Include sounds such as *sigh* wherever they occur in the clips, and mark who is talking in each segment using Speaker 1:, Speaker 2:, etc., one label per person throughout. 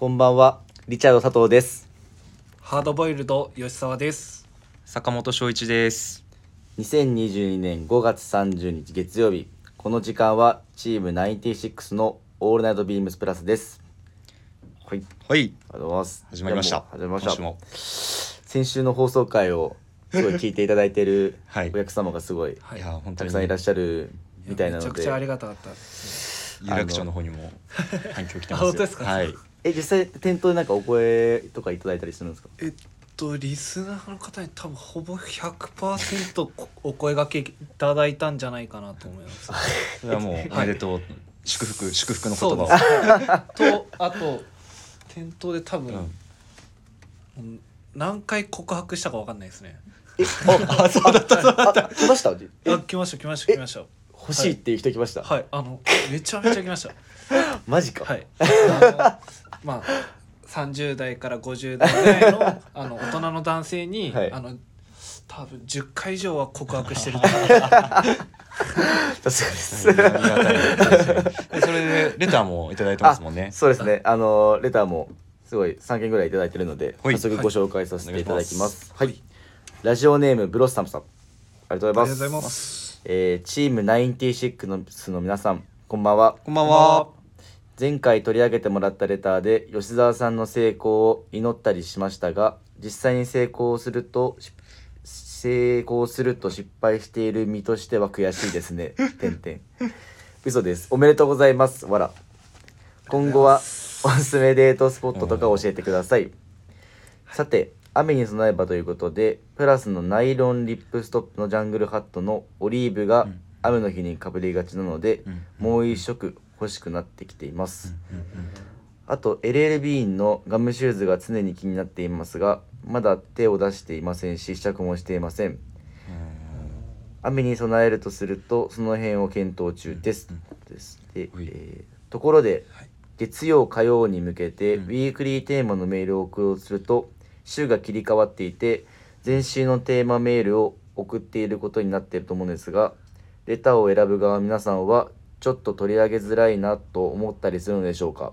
Speaker 1: こんばんは、リチャード佐藤です。
Speaker 2: ハードボイルド吉沢です。
Speaker 3: 坂本翔一です。
Speaker 1: 2022年5月30日月曜日、この時間はチーム96のオールナイトビームスプラスです。はい、あり
Speaker 3: はい、
Speaker 1: がとうございます。
Speaker 3: 始まりました。
Speaker 1: 始まりました。
Speaker 3: 今週も
Speaker 1: 先週の放送回をすごい聞いていただいている *laughs*
Speaker 3: はい
Speaker 1: お客様がすごい
Speaker 2: はい
Speaker 3: いや本当に
Speaker 1: たくさんいらっしゃるみたいなので
Speaker 2: めちゃくちゃあ、りがたかったです。
Speaker 3: 有楽町の方にも *laughs* 反響来てますよ。
Speaker 2: あ本当ですか？
Speaker 3: はい。
Speaker 1: え実際店頭でなんかお声とかいただいたりするんですか？
Speaker 2: えっとリスナーの方に多分ほぼ100%お声掛けいただいたんじゃないかなと思います。*laughs*
Speaker 3: それはもうおめでとう、祝福祝福の言葉
Speaker 2: です。とあと店頭で多分、
Speaker 3: を。うん
Speaker 2: うん何回告白したかわかんないですね。
Speaker 1: え、あ、そうだった、そうだった。来ました？え？
Speaker 2: あ来ました来ました来ました。
Speaker 1: 欲しいっていう人来ました？
Speaker 2: はいあのめちゃめちゃ来ました。*laughs*
Speaker 1: マジか。
Speaker 2: はい。まあ30代から50代ぐらいの *laughs* あの大人の男性に、
Speaker 1: はい
Speaker 2: あの多分10回以上は告白してると思う。
Speaker 1: さす
Speaker 3: あ
Speaker 1: が
Speaker 3: り
Speaker 1: で *laughs*
Speaker 3: それでレターもいただいてますもんね。
Speaker 1: そうですね。あのレターもすごい三件ぐらいいただいてるので、
Speaker 3: はい
Speaker 1: 早速ご紹介させていただきます。
Speaker 3: は
Speaker 1: はいい。ラジオネームブロッサムさん、ありがとうございます。
Speaker 2: ありがとうございます。
Speaker 1: えーチーム96のの皆さん、こんばんは。
Speaker 3: こんばんは。
Speaker 1: 前回取り上げてもらったレターで吉沢さんの成功を祈ったりしましたが実際に成功するとし成功すると失敗している身としては悔しいですね。てんてん嘘です。おめでとうございます。わら。今後はおすすめデートスポットとか教えてください。さて雨に備えばということでプラスのナイロンリップストップのジャングルハットのオリーブが
Speaker 3: うん
Speaker 1: 雨の日にかぶりがちなので、
Speaker 3: うん
Speaker 1: もう一色欲しくなってきています。あと LL ビーンのガムシューズが常に気になっていますがまだ手を出していませんし試着もしていません。雨に備えるとするとその辺を検討中です、です。で、
Speaker 3: はい。
Speaker 1: えーところで、
Speaker 2: はい。
Speaker 1: 月曜火曜に向けて、
Speaker 3: うん。
Speaker 1: ウィークリーテーマのメールを送ろうとすると週が切り替わっていて前週のテーマメールを送っていることになっていると思うんですがレターを選ぶ側の皆さんはちょっと取り上げづらいなと思ったりするのでしょうか。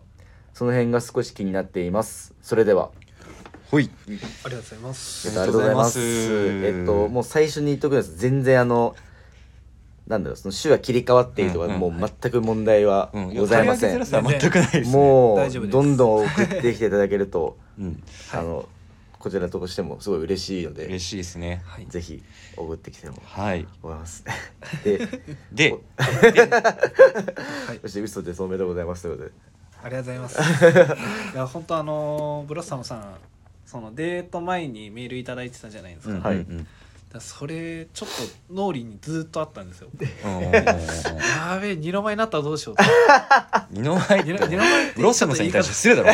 Speaker 1: その辺が少し気になっています。それでは。
Speaker 3: ほい。
Speaker 2: ありがとうございます。
Speaker 1: ありがとうございます。えっともう最初に言っとくんです。全然あのなんだろうその週が切り替わっているとか、
Speaker 3: うんうん。
Speaker 1: もう全く問題は
Speaker 3: うん。
Speaker 1: ございません、
Speaker 3: 全くないですね。
Speaker 1: もうどんどん送ってきていただけると
Speaker 3: うん。
Speaker 1: あのこちらとしてもすごい嬉しいので
Speaker 3: 嬉しいですね。
Speaker 2: はい。
Speaker 1: ぜひ送ってきても
Speaker 3: はい。
Speaker 1: 思いますで *laughs*
Speaker 3: で、
Speaker 2: はい
Speaker 1: そして嘘ですおめでとうございますということで
Speaker 2: ありがとうございます。*laughs* いや本当あのブロッサムさんそのデート前にメールいただいてたじゃないですか。
Speaker 3: うん
Speaker 2: だか
Speaker 1: はい
Speaker 3: うん
Speaker 2: らそれちょっと脳裏にずっとあったんですよ。やべえ二の前になったらどうしよう *laughs* って。
Speaker 3: 二の舞
Speaker 2: 二の舞
Speaker 3: ブロッサムさんに対して失礼だろ。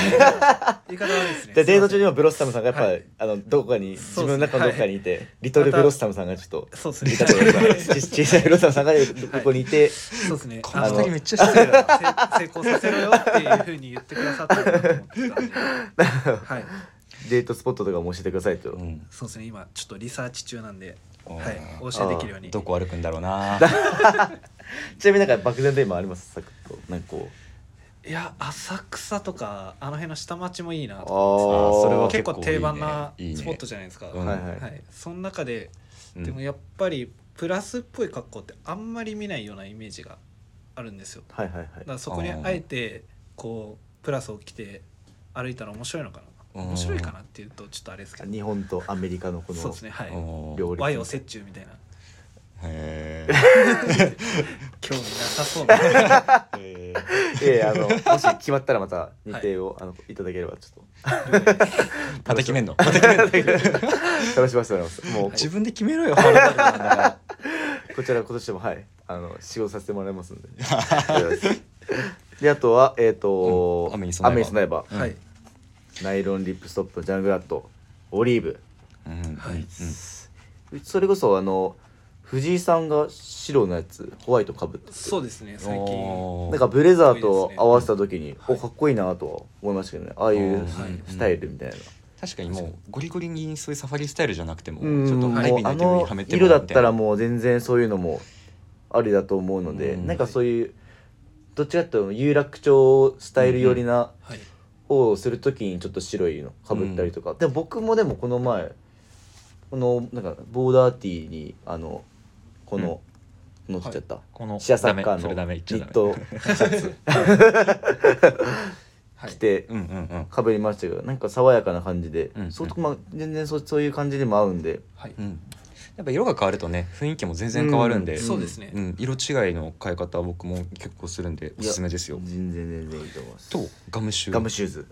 Speaker 2: 言い方悪いですね。
Speaker 1: でデート中にもブロッサムさんがやっぱ、
Speaker 2: はい
Speaker 1: あのどこかに自分の中のどこかにいて、リトルブロッサムさんがちょっと
Speaker 2: まそうです
Speaker 1: リトルブロッサム
Speaker 2: ね。
Speaker 1: ち小さいブロッサムさんがどこにいて、
Speaker 2: そうですね。
Speaker 3: こ
Speaker 2: あの
Speaker 3: の二人めっちゃ失礼だ
Speaker 2: 成功させろよっていうふうに言ってくださったと思ってたんで。*laughs* はい。
Speaker 1: デートスポットとかも教えてくださいと、
Speaker 3: うん。
Speaker 2: そうですね。今ちょっとリサーチ中なんで、
Speaker 3: お
Speaker 2: はい。
Speaker 3: ー。
Speaker 2: お教えできるように。
Speaker 3: どこ歩くんだろうな。*laughs*
Speaker 1: ちなみになんか漠然と今あります？サクッと。なんかこう。
Speaker 2: いや浅草とかあの辺の下町もいいなと
Speaker 1: あ
Speaker 2: 思って
Speaker 1: ー。
Speaker 3: それは
Speaker 2: 結構定番なスポットじゃないですか。
Speaker 3: うん。
Speaker 1: はい。はい
Speaker 2: はい。その中で
Speaker 3: うん。
Speaker 2: でもやっぱりプラスっぽい格好ってあんまり見ないようなイメージがあるんですよ。
Speaker 1: はいはいはい。
Speaker 2: だからそこにあえてこうプラスを着て歩いたら面白いのかな。
Speaker 3: うん
Speaker 2: 面白いかなっていうとちょっとあれですけど。
Speaker 1: 日本とアメリカのこの
Speaker 2: そうですね。はい。
Speaker 3: おー
Speaker 1: 両立。
Speaker 2: 和洋折衷みたいな。
Speaker 3: へ *laughs*
Speaker 2: 興味なさそうな。*laughs*
Speaker 1: ええあのもし決まったらまた日程を、あのいただければちょっ
Speaker 3: また決めんの。また決めんの。
Speaker 1: と楽しませてもらいます。*laughs* もう、
Speaker 3: 自分で決めろよ
Speaker 1: こちら今年もはい。あの仕事させてもらいますんで。であとはえっ、と、
Speaker 3: うん。雨に備えば。
Speaker 2: はい。
Speaker 1: ナイロンリップストップジャングラットオリーブ。
Speaker 3: うん。
Speaker 2: はい。
Speaker 3: うん。
Speaker 1: それこそあの藤井さんが白のやつホワイトかぶってて
Speaker 2: そうですね。最近。
Speaker 1: なんかブレザーと合わせた時に、
Speaker 2: はい。
Speaker 1: おかっこいいなとは思いましたけどね。ああいう
Speaker 3: はい。
Speaker 1: スタイルみたいな、
Speaker 3: 確かにもうゴリゴリにそういうサファリスタイルじゃなくても
Speaker 1: うん。
Speaker 3: ちょっとハイビーはめても
Speaker 1: 色だったら
Speaker 3: み
Speaker 1: もう全然そういうのもありだと思うので、
Speaker 3: うん。
Speaker 1: なんかそういうどっちかっていうと有楽町スタイル寄りな
Speaker 2: はい。
Speaker 1: をするときにちょっと白いのかぶったりとか、でも僕もでもこの前このなんかボーダーティーにあのこの、乗っちゃった、
Speaker 3: この
Speaker 1: シアサッカーのニット。シャツ
Speaker 2: はい。*laughs*
Speaker 1: 着て
Speaker 3: うんうんうん。
Speaker 1: かぶりましたけどなんか爽やかな感じで、
Speaker 3: うん。
Speaker 1: そうとまあ全然そうそういう感じでも合うんで。
Speaker 2: はい。
Speaker 3: うんやっぱ色が変わるとね雰囲気も全然変わるんで、
Speaker 1: うん
Speaker 2: そうですね。
Speaker 3: うん、色違いの変え方は僕も結構するんでおすすめですよ。
Speaker 1: 全然全然いいと思います。
Speaker 3: とガムシュー
Speaker 1: ガムシューズ。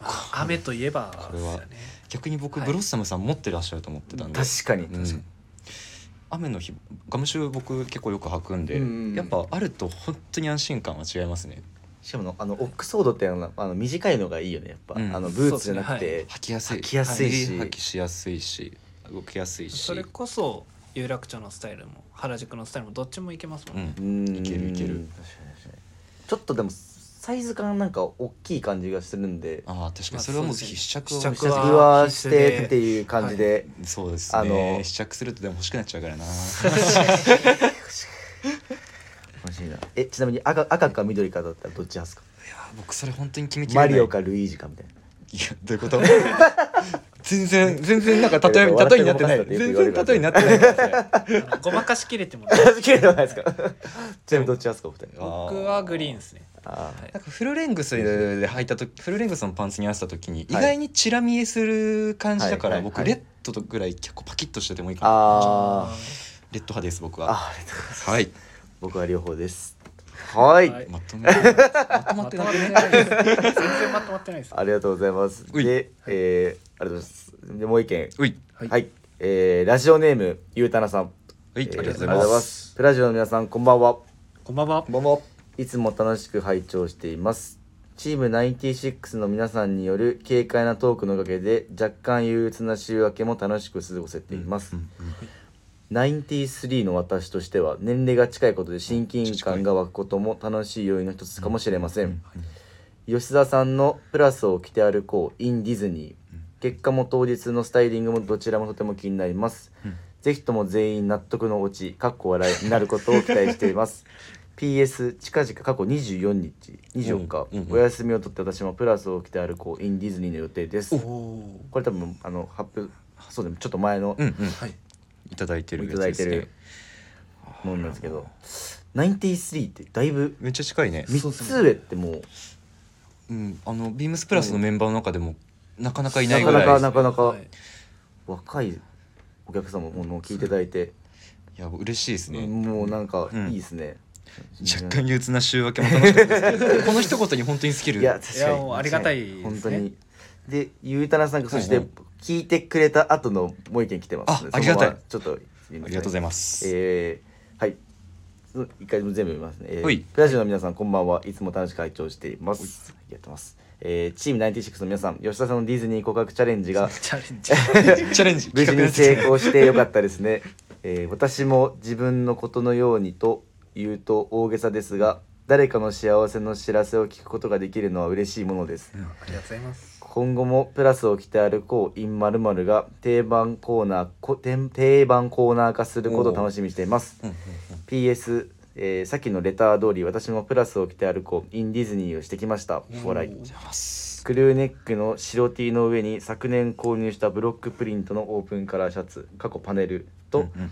Speaker 2: まあ雨といえば
Speaker 3: これは
Speaker 2: ですよね。
Speaker 3: 逆に僕、
Speaker 2: はい。
Speaker 3: ブロッサムさん持ってらっしゃると思ってたんで。
Speaker 1: 確かに、
Speaker 3: うん。雨の日ガムシュー僕結構よく履くんで、
Speaker 1: うんうん
Speaker 3: やっぱあると本当に安心感は違いますね。
Speaker 1: しかもあのオックスフォードってあのあの短いのがいいよねやっぱ、
Speaker 3: うん。
Speaker 1: あのブーツじゃなくて、
Speaker 3: 履きやすい。
Speaker 1: 履きやすいし。
Speaker 3: 履きしやすいし動きやすいし。
Speaker 2: それこそ有楽町のスタイルも原宿のスタイルもどっちもいけますもんね、
Speaker 3: うん。
Speaker 1: うん。
Speaker 3: いけるいける。
Speaker 1: ちょっとでもサイズ感なんか大きい感じがするんで。
Speaker 3: ああ確かに。それはもう必着を
Speaker 2: 試着
Speaker 1: 試着
Speaker 2: は
Speaker 1: はしてっていう感じで、
Speaker 3: そうです
Speaker 1: あ
Speaker 3: ね
Speaker 1: の
Speaker 3: 試着するとでも欲しくなっちゃうからな。*laughs*
Speaker 1: 欲しいな。えちなみに赤赤か緑かだったらどっち派ですか？
Speaker 3: いや僕それ本当に決めきれない。
Speaker 1: マリオかルイージかみたいな。い
Speaker 3: やどういうこと？*laughs* 全然全然なんか例え例えになってない。全然例えになってない。
Speaker 2: ごまかしきれてもない。
Speaker 1: 綺麗じゃないですか？ちなみにどっち派ですかお二人？
Speaker 2: 僕はグリーンですね。
Speaker 3: なんかフルレングスで履いた時フルレングスのパンツに合わせた時に意
Speaker 1: はい。
Speaker 3: 外にチラ見えする感じだから僕レッドとぐらい結構パキッとしててもいいかな。
Speaker 1: あ
Speaker 3: レッド派です僕は。はい。
Speaker 1: 僕は両方ですはい、
Speaker 2: はい。
Speaker 3: まとめまとま
Speaker 2: ま
Speaker 3: ってな
Speaker 2: い全然まとまってないです。
Speaker 1: ありがとうございます。で、えー、ありがとうございます。でもう一件。はい、えー、ラジオネームゆうたなさん。
Speaker 3: はい、
Speaker 1: えー
Speaker 3: ありがとうございま
Speaker 1: ます。すプラジオの皆さんこんばんは。
Speaker 2: こんばんは。
Speaker 1: こんばんは。いつも楽しく拝聴しています。チーム96の皆さんによる軽快なトークのおかげで若干憂鬱な週明けも楽しく過ごせています、
Speaker 3: うんうん
Speaker 1: 93の私としては年齢が近いことで親近感が湧くことも楽しい要因の一つかもしれません、吉田さんの「プラスを着て歩こう in ディズニー」結果も当日のスタイリングもどちらもとても気になります、
Speaker 3: うん。
Speaker 1: ぜひとも全員納得のオチかっこ笑いになることを期待しています。*laughs* PS 近々過去24日24日、
Speaker 3: うんうんうん。
Speaker 1: お休みを取って私もプラスを着て歩こう in ディズニーの予定です。これ多分あの発表そうでもちょっと前の
Speaker 3: うんうん。
Speaker 2: はい
Speaker 3: いただいてる
Speaker 1: い
Speaker 3: やつですね。
Speaker 1: ただいてるものなんですけど93ってだいぶ
Speaker 3: めっちゃ近いね。
Speaker 1: 3つ上ってもう
Speaker 3: うんあのビームスプラスのメンバーの中でもなかなかいな
Speaker 1: ないかな
Speaker 3: ぐらい。
Speaker 1: かなかなか
Speaker 2: はい。
Speaker 1: 若いお客様ものを聞いていただいて、
Speaker 3: いや嬉しいですね。
Speaker 1: もうなんか
Speaker 3: うん。
Speaker 1: いいですね、
Speaker 3: 若干憂鬱な週明けも楽しかったですけど。*laughs* この一言に本当に尽きる
Speaker 1: いや確かに。
Speaker 2: いやもうありがたいですね。
Speaker 1: 本当に。でゆうたなさんがそして
Speaker 3: はいはい
Speaker 1: 聞いてくれた後のもう一件来てますので
Speaker 3: あありがたい。
Speaker 1: そのままちょっとすみません
Speaker 3: ありがとうございます、
Speaker 1: えー、はい。一回全部読みますね、えー
Speaker 3: はい。
Speaker 1: プラジオの皆さんこんばんはいつも楽しく拝聴しています。ありがとうございます、えー、チーム96の皆さん吉田さんのディズニー告白チャレンジが *laughs*
Speaker 2: チャレンジ。*laughs*
Speaker 3: チャレンジ。
Speaker 1: 無事に成功してよかったですね、えー私も自分のことのようにと言うと大げさですが誰かの幸せの知らせを聞くことができるのは嬉しいものです。
Speaker 2: ありがとうございます
Speaker 1: 今後もプラスを着て歩こう。in 〇〇が定番コーナーこ定定番コーナー化することを楽しみにしています。PS、えーさっきのレター通り私もプラスを着て歩こう。in ディズニーをしてきました。笑いクルーネックの白 T の上に昨年購入したブロックプリントのオープンカラーシャツ。過去パネルと、
Speaker 3: うんうん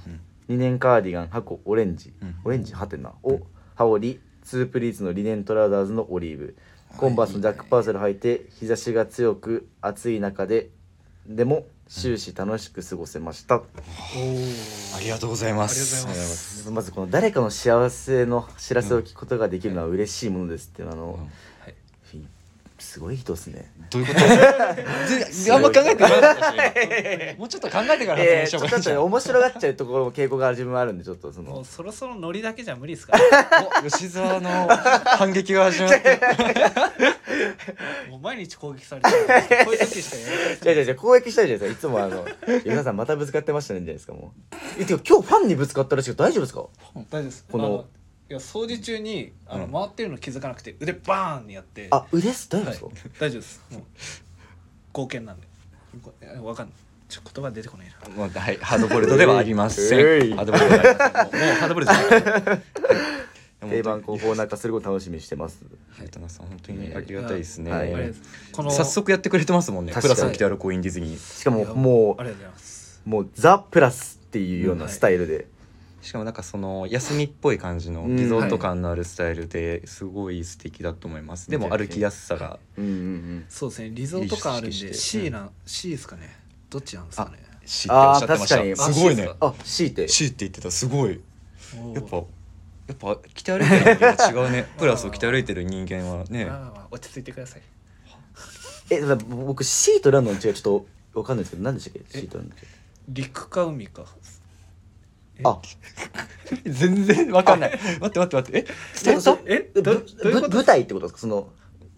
Speaker 3: うん。
Speaker 1: 2年カーディガンカッコオレンジ、
Speaker 3: うん
Speaker 1: オレンジはてな。を羽織。りツープリーツのリネントラウザーズのオリーブコンバースのジャックパーセル履いて日差しが強く暑い中ででも終始楽しく過ごせました、
Speaker 3: ありがとうございま
Speaker 2: ありがとうござい
Speaker 3: す
Speaker 2: ます。
Speaker 1: まずこの誰かの幸せの知らせを聞くことができるのは嬉しいものですっていうあの、
Speaker 3: うん。
Speaker 2: はい
Speaker 1: すごい人ですね。
Speaker 3: どういうこと？*laughs* 全然あんま考えてなかったもうちょっと考えてから発
Speaker 1: えー、
Speaker 3: 言し
Speaker 1: ちょっと面白がっちゃうところも傾向が自分はあるんでちょっとその。
Speaker 2: もうそろそろノリだけじゃ無理ですか？*laughs*
Speaker 3: 吉沢の反撃が始まって。
Speaker 2: もう毎日攻撃されてる。こういう時しかやらない
Speaker 1: じゃあじゃあじゃあ攻撃したいじゃないですか。いつもあの「吉田さんまたぶつかってましたね」じゃないですかもう。え今日ファンにぶつかったらしいけど大丈夫ですか？
Speaker 2: 大丈夫です。
Speaker 1: この
Speaker 2: あいや掃除中にあの、
Speaker 3: うん。
Speaker 2: 回ってるの気づかなくて腕バーンにやって
Speaker 1: あ腕です？大丈夫
Speaker 2: はい
Speaker 1: ですか、
Speaker 2: 大丈夫です。もう貢献なんで。こいやわかんない。ちょ言葉出てこないな。
Speaker 3: もうはい。ハードボイルドではありません。
Speaker 1: えい。
Speaker 3: ハードボイルドではありません。もうもうハードボイルドじゃない。はい。
Speaker 1: 定番広報なんかすること楽しみにしてます。
Speaker 3: ゆうたなさん本当にありがたいですね、
Speaker 1: はい。
Speaker 2: この
Speaker 3: 早速やってくれてますもんね。プラスを着て歩こうインディズニー。
Speaker 1: しかも
Speaker 2: いや
Speaker 1: も
Speaker 2: ありがとうございます。
Speaker 1: うもうザ・プラスっていうようなスタイルで、
Speaker 3: しかもなんかその休みっぽい感じの
Speaker 1: うん
Speaker 3: リゾート感のあるスタイルですごい素敵だと思います、でも歩きやすさが。
Speaker 1: うんうんうん。
Speaker 2: そうですね。リゾート感あるんで C な C ですかね。どっちなんですかね。
Speaker 3: C っておっしゃってました。
Speaker 1: あー確か
Speaker 3: すごいね。
Speaker 2: あ C
Speaker 1: って
Speaker 3: ？C って言ってた。すごい。やっぱやっぱ着て歩いてる人間は違うね。*laughs* プラスを着て歩いてる人間はね。
Speaker 2: 落ち着いてください。
Speaker 1: え僕 C とランの違いちょっとわかんないですけど何でしたっけ？C とランの違い。
Speaker 2: 陸か海か。え
Speaker 1: あ。*laughs*
Speaker 3: 全然わかんない。待って待って待って。え？伝えた
Speaker 2: え？
Speaker 1: ぶ
Speaker 2: どどういうこと？
Speaker 1: ぶ舞台ってことですか？その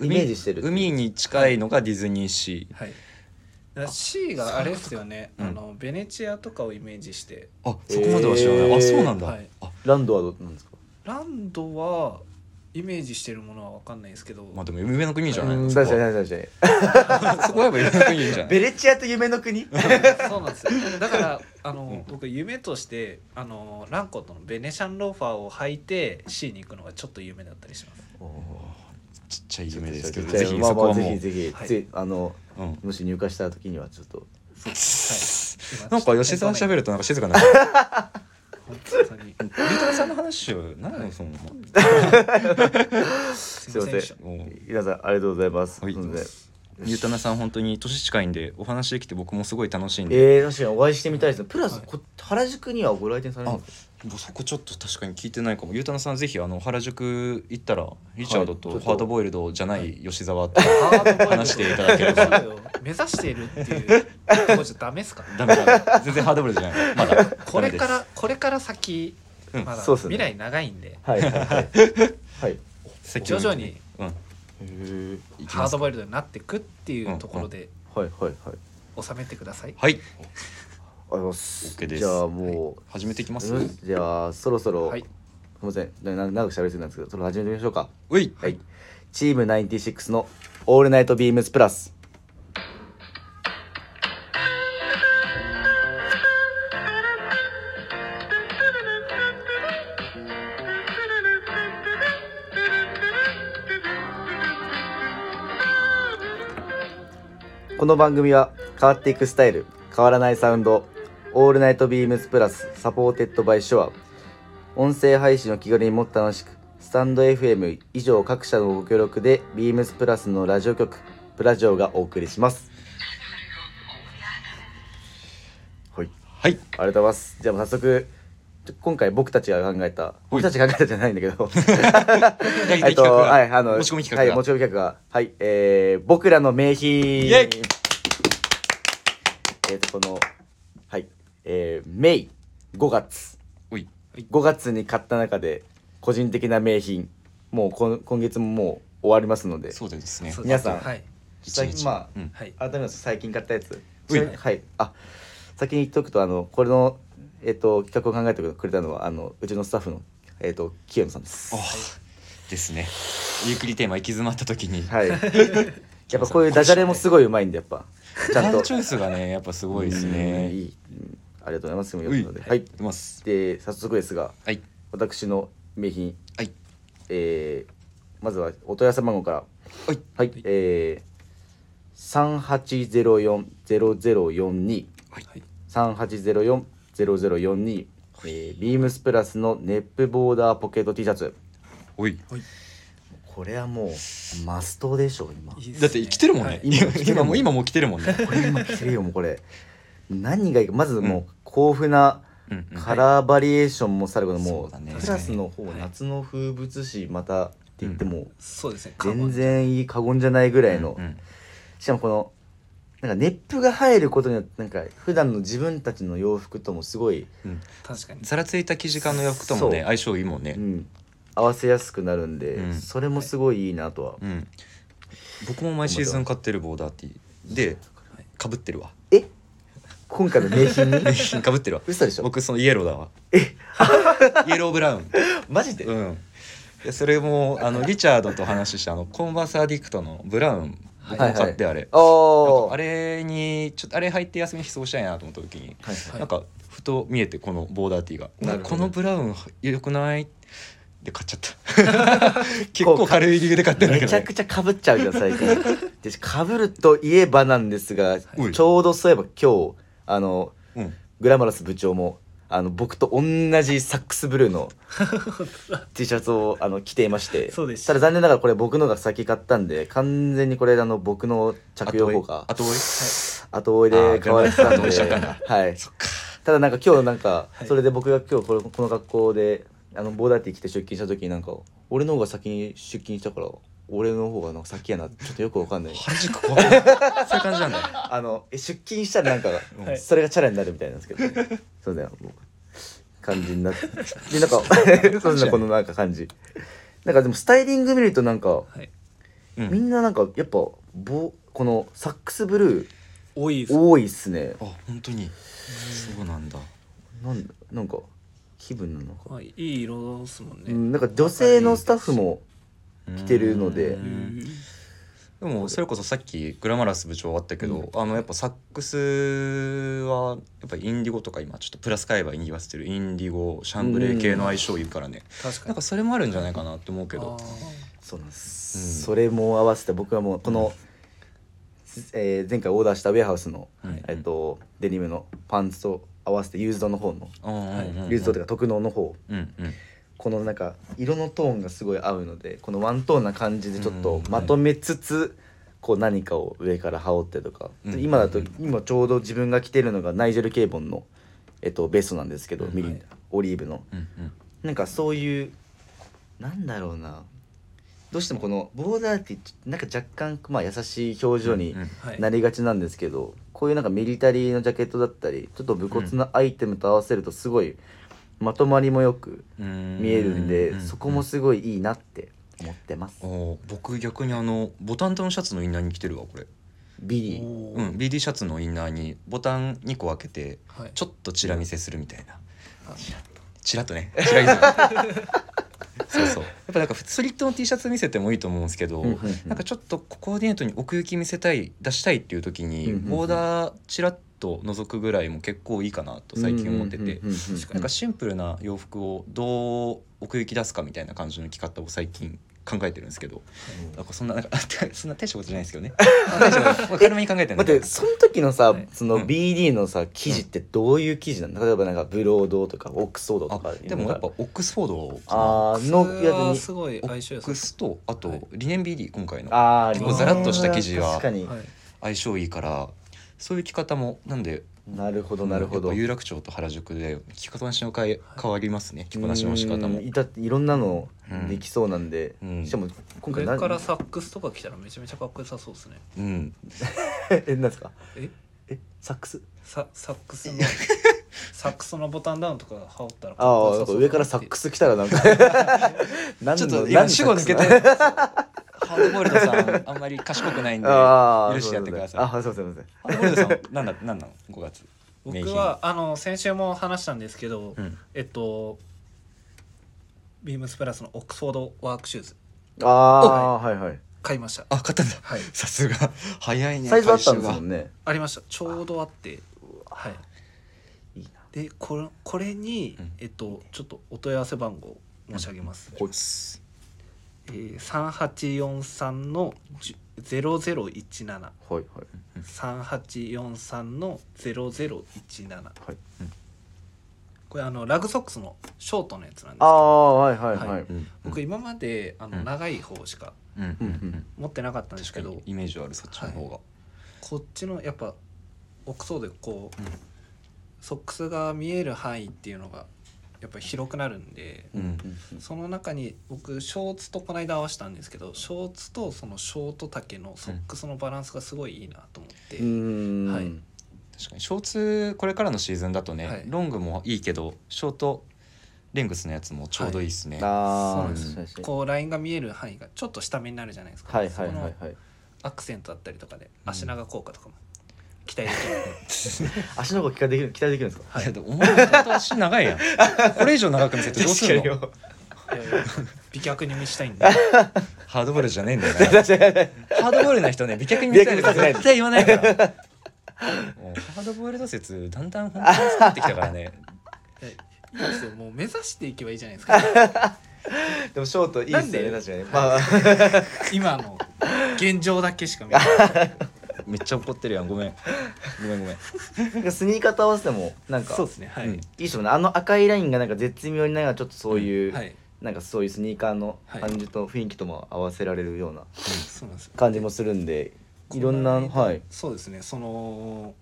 Speaker 1: イメージしてる
Speaker 3: 海に近いのがディズニーシー。
Speaker 2: はい。だから C があれですよね。
Speaker 3: うん。
Speaker 2: あのベネチアとかをイメージして。
Speaker 3: あそこまでは知らない、
Speaker 1: へー
Speaker 3: あそうなんだ、
Speaker 2: はい。
Speaker 3: あ
Speaker 1: ランドはどうなんですか？
Speaker 2: ランドはイメージしてるものは分かんないですけど、
Speaker 3: まあでも夢の国じゃない
Speaker 1: うん
Speaker 3: のそこ
Speaker 1: 確かに
Speaker 3: は
Speaker 1: 確か *laughs*
Speaker 3: そこはやっぱ夢の国じゃない。*laughs*
Speaker 1: ベレチアと夢の国？
Speaker 2: そうなんですよ。だからあの、僕夢としてあのランコットのベネシャンローファーを履いて C に行くのがちょっと夢だったりします。
Speaker 3: ちっちゃい夢ですけど。
Speaker 1: ぜひ
Speaker 3: ぜひ
Speaker 1: まあまあぜ
Speaker 3: そこはもう、
Speaker 1: ひぜひ、
Speaker 2: はい。
Speaker 1: ぜひあの
Speaker 3: うん、
Speaker 1: もし入荷した時にはちょっと。
Speaker 2: はい。
Speaker 3: なんか吉沢喋
Speaker 2: る
Speaker 3: るとなんか静かになっ
Speaker 2: 本当に
Speaker 3: たゆうたさんの話を何なのその
Speaker 2: す *laughs*
Speaker 1: すいません。皆さんありがとうございます、
Speaker 3: はい。ゆうたなさん本当に年近いんでお話できて僕もすごい楽しいんで、
Speaker 1: えー、確かにお会いしてみたいです。ねプラス、
Speaker 2: はい。
Speaker 1: こ原宿にはご来店されるんですか？
Speaker 3: そこちょっと確かに聞いてないかも。ゆうたなさんぜひあの原宿行ったらリチャードとハードボイルドじゃない吉沢と話していただければ。
Speaker 2: 目指しているっていうとこじゃダメですか
Speaker 3: ダメだ全然ハードボイルドじゃない。まだ。
Speaker 2: これからこれから先
Speaker 3: うん。
Speaker 2: まだ未来長いんで。
Speaker 1: はいはいはい。はい。*laughs*
Speaker 2: 徐々にハードボイルドになってくっていうところで
Speaker 1: はいはいはい。
Speaker 2: 収めてください。
Speaker 3: はい
Speaker 1: あります。
Speaker 3: OK です。
Speaker 1: じゃあもう、
Speaker 3: 始めていきます？
Speaker 1: よしじゃあそろそろ、
Speaker 2: はい。
Speaker 1: すみません。な長く喋りすぎなんですけどそろ始めてみましょうか。
Speaker 3: うい。
Speaker 1: はい、チーム96の「オールナイトビームスプラス」この番組は変わっていくスタイル変わらないサウンド「オールナイトビームスプラス」 supported by SHURE。音声配信を気軽にもっと楽しくスタンド FM 以上各社のご協力でビームスプラスのラジオ局プラジオがお送りします。はい。
Speaker 3: はい。
Speaker 1: ありがとうございます。じゃあ早速今回僕たちが考えた僕たちが考えたじゃないんだけど。*laughs* えっとはいあの
Speaker 3: 持ち込み企画が。
Speaker 1: はい持ち込み企画が。はいえー、僕らの名品。
Speaker 3: イエイ。
Speaker 1: えっとこのはいえー、メイ5月。
Speaker 3: おい。
Speaker 1: 5月に買った中で個人的な名品。もうこん今月ももう終わりますので。
Speaker 3: そうですね。
Speaker 1: 皆さん
Speaker 2: はい。
Speaker 1: 最近まあ
Speaker 3: うん。
Speaker 2: はい。
Speaker 1: 改めます最近買ったやつ。はい。あ先に言っとくとあのこれのえっ、と企画を考えてくれたのはあのうちのスタッフのえっ、と清野さんです。
Speaker 3: あですね。ゆっくりテーマ行き詰まった時に。
Speaker 1: はい。*laughs* やっぱこういうダジャレもすごいうまいんでやっぱ。ちゃんと。
Speaker 3: チョイスがねやっぱすごいです
Speaker 1: うん
Speaker 3: ね
Speaker 1: いい。うんありがとうございます。読むので。はい。
Speaker 3: いきます。
Speaker 1: で早速ですが
Speaker 3: はい。
Speaker 1: 私の名品。
Speaker 3: はい。
Speaker 1: えー、まずはお問い合わせ番号から。
Speaker 3: はい。
Speaker 1: はい、えー、3804-0042
Speaker 3: はい。
Speaker 1: 3804-0042、えー、ビームスプラスのネップボーダーポケット T シャツ。
Speaker 3: おい。
Speaker 1: これはもうマストでしょ今。
Speaker 2: いいっすね。
Speaker 3: だって生きてるもんね、
Speaker 2: はい。
Speaker 3: 今今も今も来てるもんね。
Speaker 1: これ今着てるよもうこれ。何がいいか。まずもう豊富なカラーバリエーションもさることも
Speaker 3: そう
Speaker 1: プラスの方
Speaker 2: はい。
Speaker 1: 夏の風物詩またって言っても全然いい過言じゃないぐらいの。しかもこのなんかネップが入ることによってなんか普段の自分たちの洋服ともすごい、
Speaker 3: うん。
Speaker 2: 確かに。
Speaker 3: ざらついた生地感の洋服ともね相性いいもんね。
Speaker 1: うん、合わせやすくなるんで、
Speaker 3: うん。
Speaker 1: それもすごいいいなとは、
Speaker 3: うん。僕も毎シーズン買ってるボーダーティーでか。ぶってるわ。
Speaker 1: え今回の名品に？
Speaker 3: かぶってるわ。
Speaker 1: 嘘でしょ？
Speaker 3: 僕そのイエローだわ。
Speaker 1: え？*laughs*
Speaker 3: イエローブラウン。
Speaker 1: マジで、
Speaker 3: うん。でそれもあのリチャードと話してあのコンバースアディクトのブラウン僕も買ってあれ、
Speaker 1: おお
Speaker 3: なんかあれにちょっとあれ入って休みに過ごしたいなと思った時に、
Speaker 1: はい。
Speaker 2: はい
Speaker 3: なんかふと見えてこのボーダーティーがこのブラウン良くない？で買っちゃった。*laughs* 結構軽い理由で買ってるんだけどね。
Speaker 1: めちゃくちゃかぶっちゃうよ最近。でかぶるといえばなんですが
Speaker 3: おい。
Speaker 1: ちょうどそういえば今日あの
Speaker 3: うん。
Speaker 1: グラマラス部長もあの僕と同じサックスブルーの *laughs* T シャツをあの着ていまして
Speaker 2: そうでした
Speaker 1: ただ残念ながらこれ僕のが先買ったんで完全にこれあの僕の着用法が
Speaker 3: 後追い？
Speaker 1: 後追いで買われてたん
Speaker 3: あー後追
Speaker 1: ではい。ただなんか今日なんか
Speaker 2: はい。
Speaker 1: それで僕が今日このこの学校であのボーダーティー着て出勤した時になんか俺の方が先に出勤したから俺の方がなんか先やなちょっとよくわかんない。
Speaker 3: 原宿怖い。そういう感じなんだ。
Speaker 1: あのえ出勤したらなんか
Speaker 2: はい。
Speaker 1: それがチャラになるみたいなんですけど。そうだよもう感じになって。*laughs* でなんかそうだこのなんか感じ。なんかでもスタイリング見るとなんか
Speaker 2: はい。
Speaker 3: うん。
Speaker 1: みんななんかやっぱボこのサックスブルー
Speaker 2: 多いです。
Speaker 1: 多いっすね。
Speaker 3: あ本当に。そうなんだ。
Speaker 1: なんなんか気分なのか。
Speaker 2: はい、いい色ですもんね、
Speaker 1: うん、なんか女性のスタッフも
Speaker 3: 着
Speaker 1: てるので。
Speaker 2: うん。
Speaker 3: でもそれこそさっきグラマラス部長あったけど、あのやっぱサックスはやっぱインディゴとか今ちょっとプラス買えばに言わせてるインディゴシャンブレー系の相性いいからね、
Speaker 2: 確かに。
Speaker 3: なんかそれもあるんじゃないかなって思うけど。
Speaker 2: あ
Speaker 1: そうなんです、
Speaker 3: うん。
Speaker 1: それも合わせて僕はもうこの、えー前回オーダーしたウェアハウスの、
Speaker 3: うん
Speaker 1: えっとデニムのパンツと合わせてユーズドの方の、
Speaker 3: うんうんうんうん。
Speaker 1: ユーズドというか特納の方
Speaker 3: うんうん
Speaker 1: このなんか色のトーンがすごい合うのでこのワントーンな感じでちょっと
Speaker 3: うん
Speaker 1: まとめつつ、こう何かを上から羽織ってとか、
Speaker 3: うん
Speaker 1: 今だと今ちょうど自分が着てるのがナイジェル・ケーボンの、えっと、ベストなんですけど、
Speaker 3: うん。
Speaker 1: ミリ
Speaker 2: はい。
Speaker 1: オリーブの。なんかそういうなんだろうな。どうしてもこのボーダーってなんか若干まあ優しい表情になりがちなんですけど、こういうなんかミリタリーのジャケットだったりちょっと武骨なアイテムと合わせるとすごいまとまりもよく
Speaker 3: うん。
Speaker 1: 見えるんで、
Speaker 3: う
Speaker 1: そこもすごいいいなって思ってます、
Speaker 3: 僕逆にあのボタンとのシャツのインナーに着てるわこれ。
Speaker 1: ビリー。
Speaker 2: おー
Speaker 3: うん BD シャツのインナーにボタン2個開けて
Speaker 2: はい。
Speaker 3: ちょっとチラ見せするみたいな。
Speaker 2: あ
Speaker 3: チラッと。ね。チラ見せ *laughs* そうそう。やっぱなんかスリットの T シャツ見せてもいいと思うんですけど、
Speaker 1: うんうんうん。
Speaker 3: なんかちょっとコーディネートに奥行き見せたい出したいっていう時に、
Speaker 1: うんうんうん。
Speaker 3: ボーダーチラッと覗くぐらいも結構いいかなと最近思ってて、なんかシンプルな洋服をどう奥行き出すかみたいな感じの着方を最近考えてるんですけど、なんかそんななんか *laughs* そんな大したことじゃないですけどね。*laughs* 軽めに考えてるんだけど
Speaker 1: 待ってその時のさ、
Speaker 2: はい。
Speaker 1: その
Speaker 3: うん。
Speaker 1: BD のさ生地ってどういう生地なの例えばなんかブロードとかオックスフォードと
Speaker 3: あ
Speaker 1: か
Speaker 3: でもやっぱオックスフォード
Speaker 1: あーのやつ
Speaker 2: すごい
Speaker 3: オ
Speaker 2: 相性良さ
Speaker 3: ックスとあと、
Speaker 2: はい。
Speaker 3: リネン BD 今回の。
Speaker 1: あー
Speaker 2: 結構
Speaker 3: ザラッとした生地は相性いいからそういう着方もなんで
Speaker 1: なるほどなるほど。
Speaker 3: やっぱ有楽町と原宿で着方のしの変え変わりますね着こなしの仕方も。
Speaker 1: うんいたいろんなの
Speaker 3: うん。
Speaker 1: できそうなんで、
Speaker 3: うん。
Speaker 1: しかも今回何
Speaker 2: 上からサックスとか着たらめちゃめちゃかっこよさそうですね。*laughs*
Speaker 3: うん
Speaker 1: え何ですか？
Speaker 2: え？
Speaker 1: えサックス？
Speaker 2: ササックスの *laughs* サックスのボタンダウンとか羽織ったらかっ
Speaker 1: ああなんか
Speaker 2: こよさそう
Speaker 1: 上からサックス来たらなんか *laughs* 何
Speaker 3: ちょっと
Speaker 1: の
Speaker 3: 今主語抜けてハードボイルドさんあんまり賢くないんで
Speaker 1: ああ
Speaker 3: 許してやってください。
Speaker 1: あそうそうそう
Speaker 3: ハードボイルドさんなんだなんなの？5月。名
Speaker 2: 僕
Speaker 3: 品
Speaker 2: はあの先週も話したんですけど、
Speaker 3: うん。
Speaker 2: えっとビームスプラスのオックスフォードワークシューズ。
Speaker 1: ああはい。はい
Speaker 2: 買いました。
Speaker 3: あ買ったんだ。
Speaker 2: はい。
Speaker 3: さすが。早いね
Speaker 1: サイズあったんですもんね。
Speaker 2: ありました。ちょうどあって。はい。
Speaker 1: いいな。
Speaker 2: でこれこれに、
Speaker 3: うん。
Speaker 2: えっとちょっとお問い合わせ番号申し上げます、
Speaker 1: こい
Speaker 2: えー、3843の0017
Speaker 1: はいはい。
Speaker 2: 3843の0017
Speaker 1: はい。
Speaker 2: これあのラグソックスのショートのやつなんですけ
Speaker 1: あ
Speaker 2: ど。
Speaker 1: あはいはいはい、
Speaker 2: はい。
Speaker 3: うん。
Speaker 2: 僕今まであの
Speaker 3: うん。
Speaker 2: 長い方しか
Speaker 3: うん。うん。うん。
Speaker 2: 持ってなかったんですけど、
Speaker 3: イメージはあるそっちの方が。
Speaker 2: こっちのやっぱ奥そうでこう、
Speaker 3: うん。
Speaker 2: ソックスが見える範囲っていうのがやっぱり広くなるんで、
Speaker 3: うん
Speaker 2: その中に僕ショーツとこの間合わせたんですけどショーツとそのショート丈のソックスのバランスがすごいいいなと思って、
Speaker 1: うん。
Speaker 2: はい。
Speaker 3: 確かに。ショーツこれからのシーズンだとね、
Speaker 2: はい。
Speaker 3: ロングもいいけどショートレングスのやつもちょうどいいですね、
Speaker 1: ああ
Speaker 2: そうなんですこうラインが見える範囲がちょっと下目になるじゃないですか、
Speaker 1: はいはいはい
Speaker 2: その
Speaker 1: はい
Speaker 2: アクセントだったりとかで
Speaker 3: うん。
Speaker 2: 足長効果とかも期待できる。*laughs*
Speaker 1: 足の方期待できる期待できるんですか？
Speaker 3: いやでもお前もともと足長いやん。これ以上長く見せてどうするの？*laughs*
Speaker 2: いやいや美脚に見したいんで。*laughs*
Speaker 3: ハードボイルドじゃねえんだよ
Speaker 1: に
Speaker 3: な。
Speaker 1: 確かに
Speaker 3: ハードボイルドな人ね美脚に見せたいとか
Speaker 1: 美脚に
Speaker 3: 絶対言わないから。もうハードボイルド説だんだん本当に作ってきたからね。
Speaker 2: いいですよもう目指していけばいいじゃないですか。
Speaker 1: でもショートいいっすよね
Speaker 2: なん
Speaker 1: 確かに。まあ。
Speaker 2: 今の現状だけしか見ない
Speaker 3: めっちゃ怒ってるやん。ごめん。ごめんごめん。
Speaker 1: なんかスニーカーと合わせてもなんか
Speaker 2: そうですね。はい、
Speaker 3: うん。
Speaker 1: いいっすよね。あの赤いラインがなんか絶妙になんかちょっとそういう、
Speaker 2: はい。
Speaker 1: なんかそういうスニーカーの
Speaker 2: はい。
Speaker 1: 感じと雰囲気とも合わせられるような
Speaker 2: そうなんですよ。
Speaker 1: 感じもするんでいろんな
Speaker 2: この間
Speaker 1: はい。
Speaker 2: そうですね。そのオ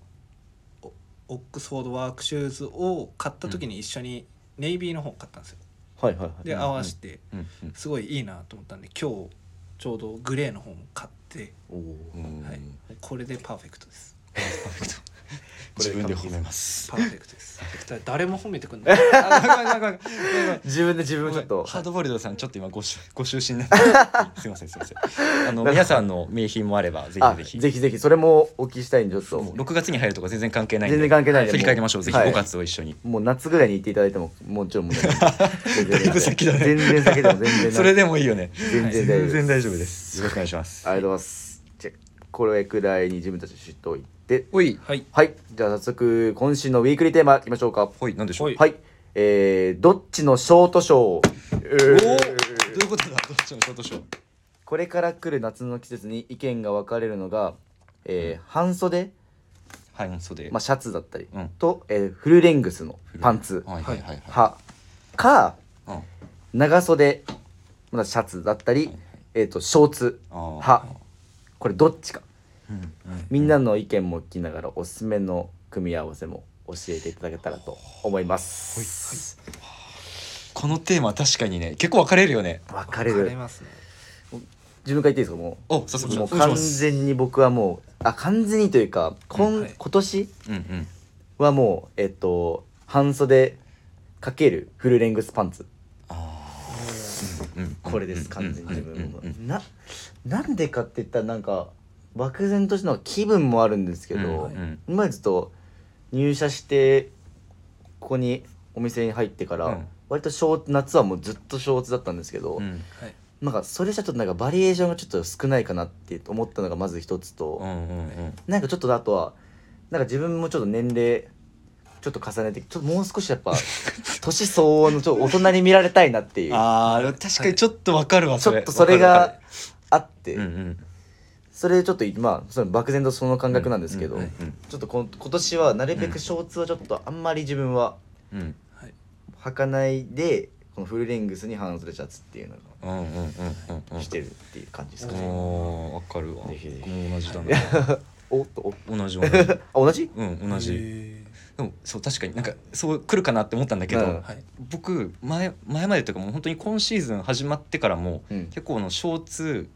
Speaker 2: オックスフォードワークシューズを買った時に一緒にネイビーの方買ったんですよ。
Speaker 1: はいはいはい。
Speaker 2: で
Speaker 3: うん。
Speaker 2: 合わせて
Speaker 3: うん。うん。
Speaker 2: すごいいいなと思ったんで今日ちょうどグレーの方も買って、はい、これでパーフェクトです
Speaker 3: 自分で褒めます。
Speaker 2: パーフェクトです。誰も褒めてくんない。*laughs*
Speaker 1: 自分で自分をちょっと。*laughs*
Speaker 3: ハードボイルドさんちょっと今ごし *laughs* ご就寝。になってすいませんすいません。あの皆さんの名品もあればぜ
Speaker 1: あ
Speaker 3: ひぜひ。
Speaker 1: ぜひぜひそれもお聞きしたいんでちょっと
Speaker 3: もう6月に入るとか全然関係ないんで。
Speaker 1: 全然関係ない
Speaker 3: 振り返りましょうぜひ。
Speaker 1: はい。
Speaker 3: 5月を一緒に。
Speaker 1: もう夏ぐらいに行っていただいてももちろんもう全然。
Speaker 3: だいぶ先だね。
Speaker 1: 全然先でも全然。
Speaker 3: それでもいいよね。
Speaker 1: 全然大丈夫
Speaker 3: 全然大丈夫です。よろしくお願いします。
Speaker 1: ありがとうございます。じゃあこれくらいに自分たち知っておいて
Speaker 3: おい。
Speaker 2: はい。
Speaker 1: はい。じゃあ早速今週のウィークリーテーマいきましょうか。
Speaker 3: ほい。なんでしょう？
Speaker 1: はい。えー、どっちのショートショー？
Speaker 3: おおどういうことだ？どっちのショートショー？
Speaker 1: これから来る夏の季節に意見が分かれるのが、えー半袖、
Speaker 3: 半袖。
Speaker 1: まあ、シャツだったり、
Speaker 3: うん。
Speaker 1: と、えーフルレングスのパンツ。
Speaker 3: はいはいはい。は。
Speaker 1: か
Speaker 3: うん。
Speaker 1: 長袖まだシャツだったり、
Speaker 3: はい
Speaker 1: えー、とショーツ。
Speaker 3: あー。
Speaker 1: 派これどっちかみんなの意見も聞きながらおすすめの組み合わせも教えていただけたらと思います。
Speaker 3: このテーマ確かにね結構分かれるよね。
Speaker 1: 分かれる。
Speaker 2: 分かれますね。
Speaker 1: 自分から言っていいですか？もう。もう完全に僕はもうあ完全にというか今,、
Speaker 2: うんはい。
Speaker 1: 今年はもうえっと半袖かけるフルレングスパンツ。これです完全に自分
Speaker 3: うんうんうんうん。
Speaker 1: ななんでかって言ったらなんか漠然としたのは気分もあるんですけど、
Speaker 3: うんうん。
Speaker 1: 今までずっと入社してここにお店に入ってから、
Speaker 3: うん。
Speaker 1: 割とショーツ夏はもうずっとショーツだったんですけど、
Speaker 3: うん
Speaker 2: はい。
Speaker 1: なんかそれじゃちょっとなんかバリエーションがちょっと少ないかなって思ったのがまず一つと、
Speaker 3: うんうんうん。
Speaker 1: なんかちょっとあとはなんか自分もちょっと年齢ちょっと重ねてちょっともう少しやっぱ *laughs* 年相応のちょっと大人に見られたいなっていう。
Speaker 3: あー確かにちょっと分かるわそれ。
Speaker 1: ちょっとそれがあって、
Speaker 3: うんうん
Speaker 1: それちょっとまあその漠然とその感覚なんですけど、
Speaker 3: うんうん
Speaker 1: ちょっとこ今年はなるべくショーツはちょっとあんまり自分は履かない。でこのフルレングスに半袖シャツっていうの
Speaker 3: うんうんうんうんうん。
Speaker 1: がしてるっていう感じですかね。
Speaker 3: おーわかるわ。
Speaker 1: ぜひぜひ。
Speaker 3: 同じだな。*laughs*
Speaker 1: おっと？
Speaker 3: 同じ同じ。*laughs*
Speaker 1: あ同じ？
Speaker 3: うん同じ。
Speaker 2: へ
Speaker 3: でもそう確かになんかそう来るかなって思ったんだけど、
Speaker 1: うん。
Speaker 2: ーはい。
Speaker 3: 僕前前までというかもう本当に今シーズン始まってからも、
Speaker 1: うん。
Speaker 3: 結構あのショーツ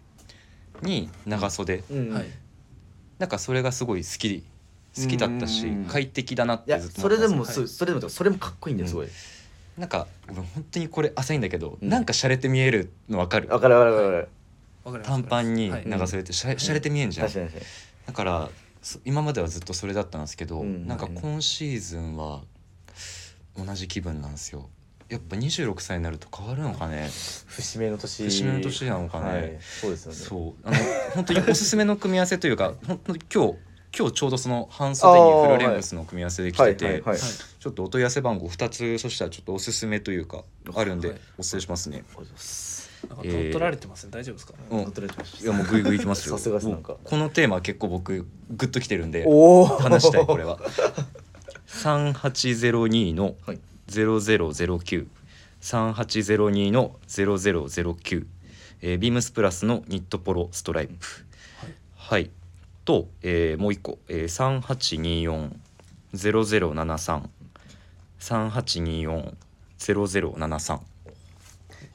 Speaker 3: に長袖、
Speaker 1: うん。
Speaker 2: はい。
Speaker 3: なんかそれがすごい好き。好きだったし
Speaker 1: うん。
Speaker 3: 快適だなっ
Speaker 1: いや
Speaker 3: てずっと
Speaker 1: それでも
Speaker 2: はい。
Speaker 1: そそれでもそれもかっこいいんだよすごい。
Speaker 3: なんか俺本当にこれ浅いんだけど、
Speaker 1: うん。
Speaker 3: なんか洒落て見えるの分かる？
Speaker 1: わかるわかるわかる
Speaker 2: わかります。
Speaker 3: 短パンに
Speaker 2: はい。
Speaker 3: 長袖ってしゃ洒落て見えんじゃん、
Speaker 1: 確かに確か
Speaker 3: だからそ今まではずっとそれだったんですけど、
Speaker 1: うん。
Speaker 3: なんか今シーズンは同じ気分なんですよやっぱ26歳になると変わるのかね。
Speaker 1: に節目の年。
Speaker 3: 節目の年なのかね。
Speaker 1: はい。そうですよね。
Speaker 3: そう。あの本当におすすめの組み合わせというか *laughs* 本当に今日今日ちょうどその半袖にフルレングスの組み合わせで来てて、
Speaker 1: はい
Speaker 3: ちょっとお問い合わせ番号2つそしたらちょっとおすすめというかあるんで
Speaker 2: はい。
Speaker 3: お伝えしますね、
Speaker 1: ありがとうございます
Speaker 2: なんか取られてますね。大丈夫ですか
Speaker 3: うん。
Speaker 1: 乗っ取られてました
Speaker 3: いやもうグイグイいきますよ。
Speaker 1: さすがですなんか。
Speaker 3: このテーマは結構僕グッときてるんで話したいこれは。*laughs* 3802の
Speaker 1: はい。
Speaker 3: 0009 3802の0009、えービームスプラスのニットポロストライプ。
Speaker 2: はい。
Speaker 3: はい、と、えーもう一個、えー、38240073 38240073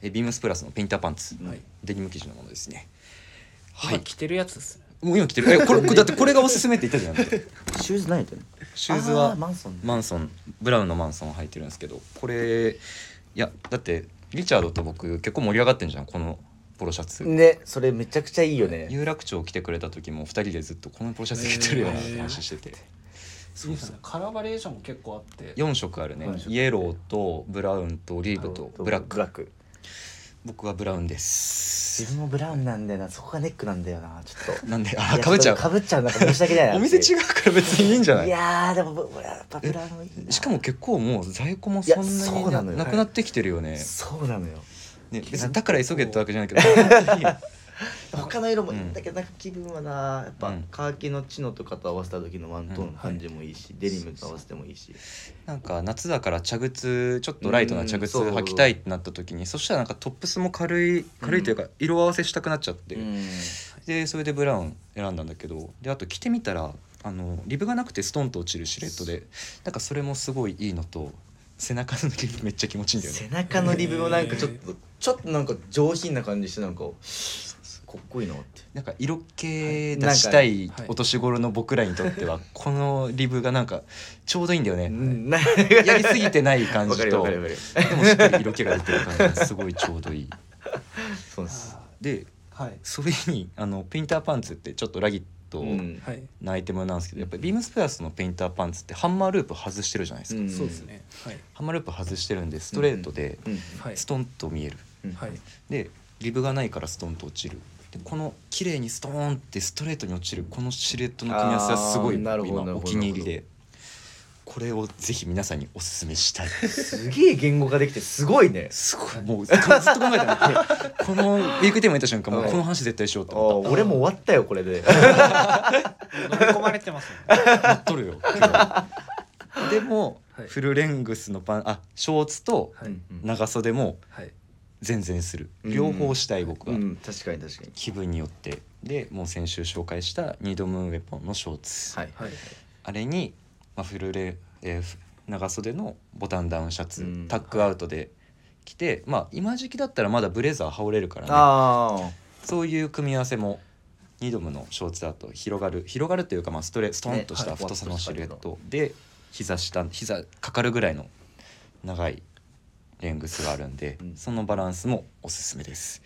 Speaker 3: えービームスプラスのペインターパンツ、
Speaker 2: はい。
Speaker 3: デニム生地のものですね。はい。
Speaker 2: 今着てるやつですね
Speaker 3: もう今着てる。えこれだってこれがおすすめって言ったじゃん。
Speaker 1: シューズ何やってんのあ
Speaker 3: シューズは
Speaker 1: ーマンソン。
Speaker 3: マンソン。ブラウンのマンソンを履いてるんですけどこれいやだってリチャードと僕結構盛り上がってんじゃんこのポロシャツ、
Speaker 1: ねそれめちゃくちゃいいよね。
Speaker 3: 有楽町来てくれた時も2人でずっとこのポロシャツ着てるよなって話してて、
Speaker 2: いいですねカラーバリエーションも結構あって。
Speaker 3: 4色あるね。
Speaker 1: 四色。
Speaker 3: イエローとブラウンとオリーブとブラック。
Speaker 1: ブラック。
Speaker 3: 僕はブラウンです
Speaker 1: 自分もブラウンなんだよな。そこがネックなんだよな。ちょっと。
Speaker 3: なんで？あかぶっちゃう。
Speaker 1: かぶっちゃう。なんか申し訳ないな。
Speaker 3: お店違うから別にいいんじゃない？
Speaker 1: いやーでも僕やっぱブラウンいいな。
Speaker 3: しかも結構もう在庫もそんなに
Speaker 1: な
Speaker 3: くなってきてるよね。
Speaker 1: そうなのよ。
Speaker 3: ね、別にだから急げってわけじゃないけど *laughs*
Speaker 1: 他の色もいいん。だけどなんか気分はなやっぱ
Speaker 3: うん。
Speaker 1: カーキのチノとかと合わせた時のワントーンの感じもいいし、デニムと合わせてもいいし。
Speaker 3: なんか夏だから茶靴ちょっとライトな茶靴履きたいってなった時にそしたらなんかトップスも軽い軽いというか色合わせしたくなっちゃって、
Speaker 1: うん。
Speaker 3: でそれでブラウン選んだんだけどであと着てみたらあのリブがなくてストンと落ちるシルエットでなんかそれもすごいいいのと背中のリブめっちゃ気持ちいいんだよ
Speaker 1: 背
Speaker 3: ね
Speaker 1: 中のリブもなんかちょっとちょっとなんか上品な感じしてなんかかっこいいなって。
Speaker 3: なんか色気出したい
Speaker 2: はい
Speaker 3: お年頃の僕らにとってはこのリブがなんかちょうどいいんだよね。やりすぎてない感じと。でもしっかり色気が出てる感じがすごいちょうどいい。
Speaker 1: そうです。
Speaker 3: で
Speaker 2: はい。
Speaker 3: それにあのペインターパンツってちょっとラギット
Speaker 1: うん。
Speaker 2: はい
Speaker 3: なアイテムなんですけどやっぱりビームスプラスのペインターパンツってハンマーループ外してるじゃないですか、
Speaker 1: うん。
Speaker 2: そうですね。はい。
Speaker 3: ハンマーループ外してるんでストレートで
Speaker 1: うん。
Speaker 2: はい
Speaker 3: ストンと見える、
Speaker 1: うん
Speaker 2: はい
Speaker 3: でリブがないからストンと落ちるでこの綺麗にストーンってストレートに落ちるこのシルエットの組み合わせはすごい今お気に入りで。これをぜひ皆さんにおすすめしたい。
Speaker 1: すげえ言語化できてすごいね。
Speaker 3: すごい。もうずっと考えたのこれこのウィークテーマ見た瞬間もうこの話絶対しよう
Speaker 1: あ
Speaker 3: と思っ
Speaker 1: ー俺も終わったよこれで。
Speaker 2: 飲み込まれてますね。
Speaker 3: たなっとるよ *laughs* でも、
Speaker 2: はい。
Speaker 3: フルレングスのパンあショーツと長袖も
Speaker 2: はい
Speaker 3: 全然する。
Speaker 1: うん。
Speaker 3: 両方したい僕は、
Speaker 1: うん。確かに確かに。
Speaker 3: 気分によって。でもう先週紹介したニードムーンウェポンのショーツ、
Speaker 1: はい
Speaker 2: はい
Speaker 3: あれに、まあ、フルレ、えーふ長袖のボタンダウンシャツ、
Speaker 1: うん。
Speaker 3: タックアウトで着て、まあ今時期だったらまだブレザー羽織れるからね。
Speaker 1: あ
Speaker 3: そういう組み合わせもニドムのショーツだと広がる。広がるというかまあストレストンとした太さのシルエットで膝下膝かかるぐらいの長いレングスがあるんで、
Speaker 1: うん。
Speaker 3: そのバランスもおすすめです。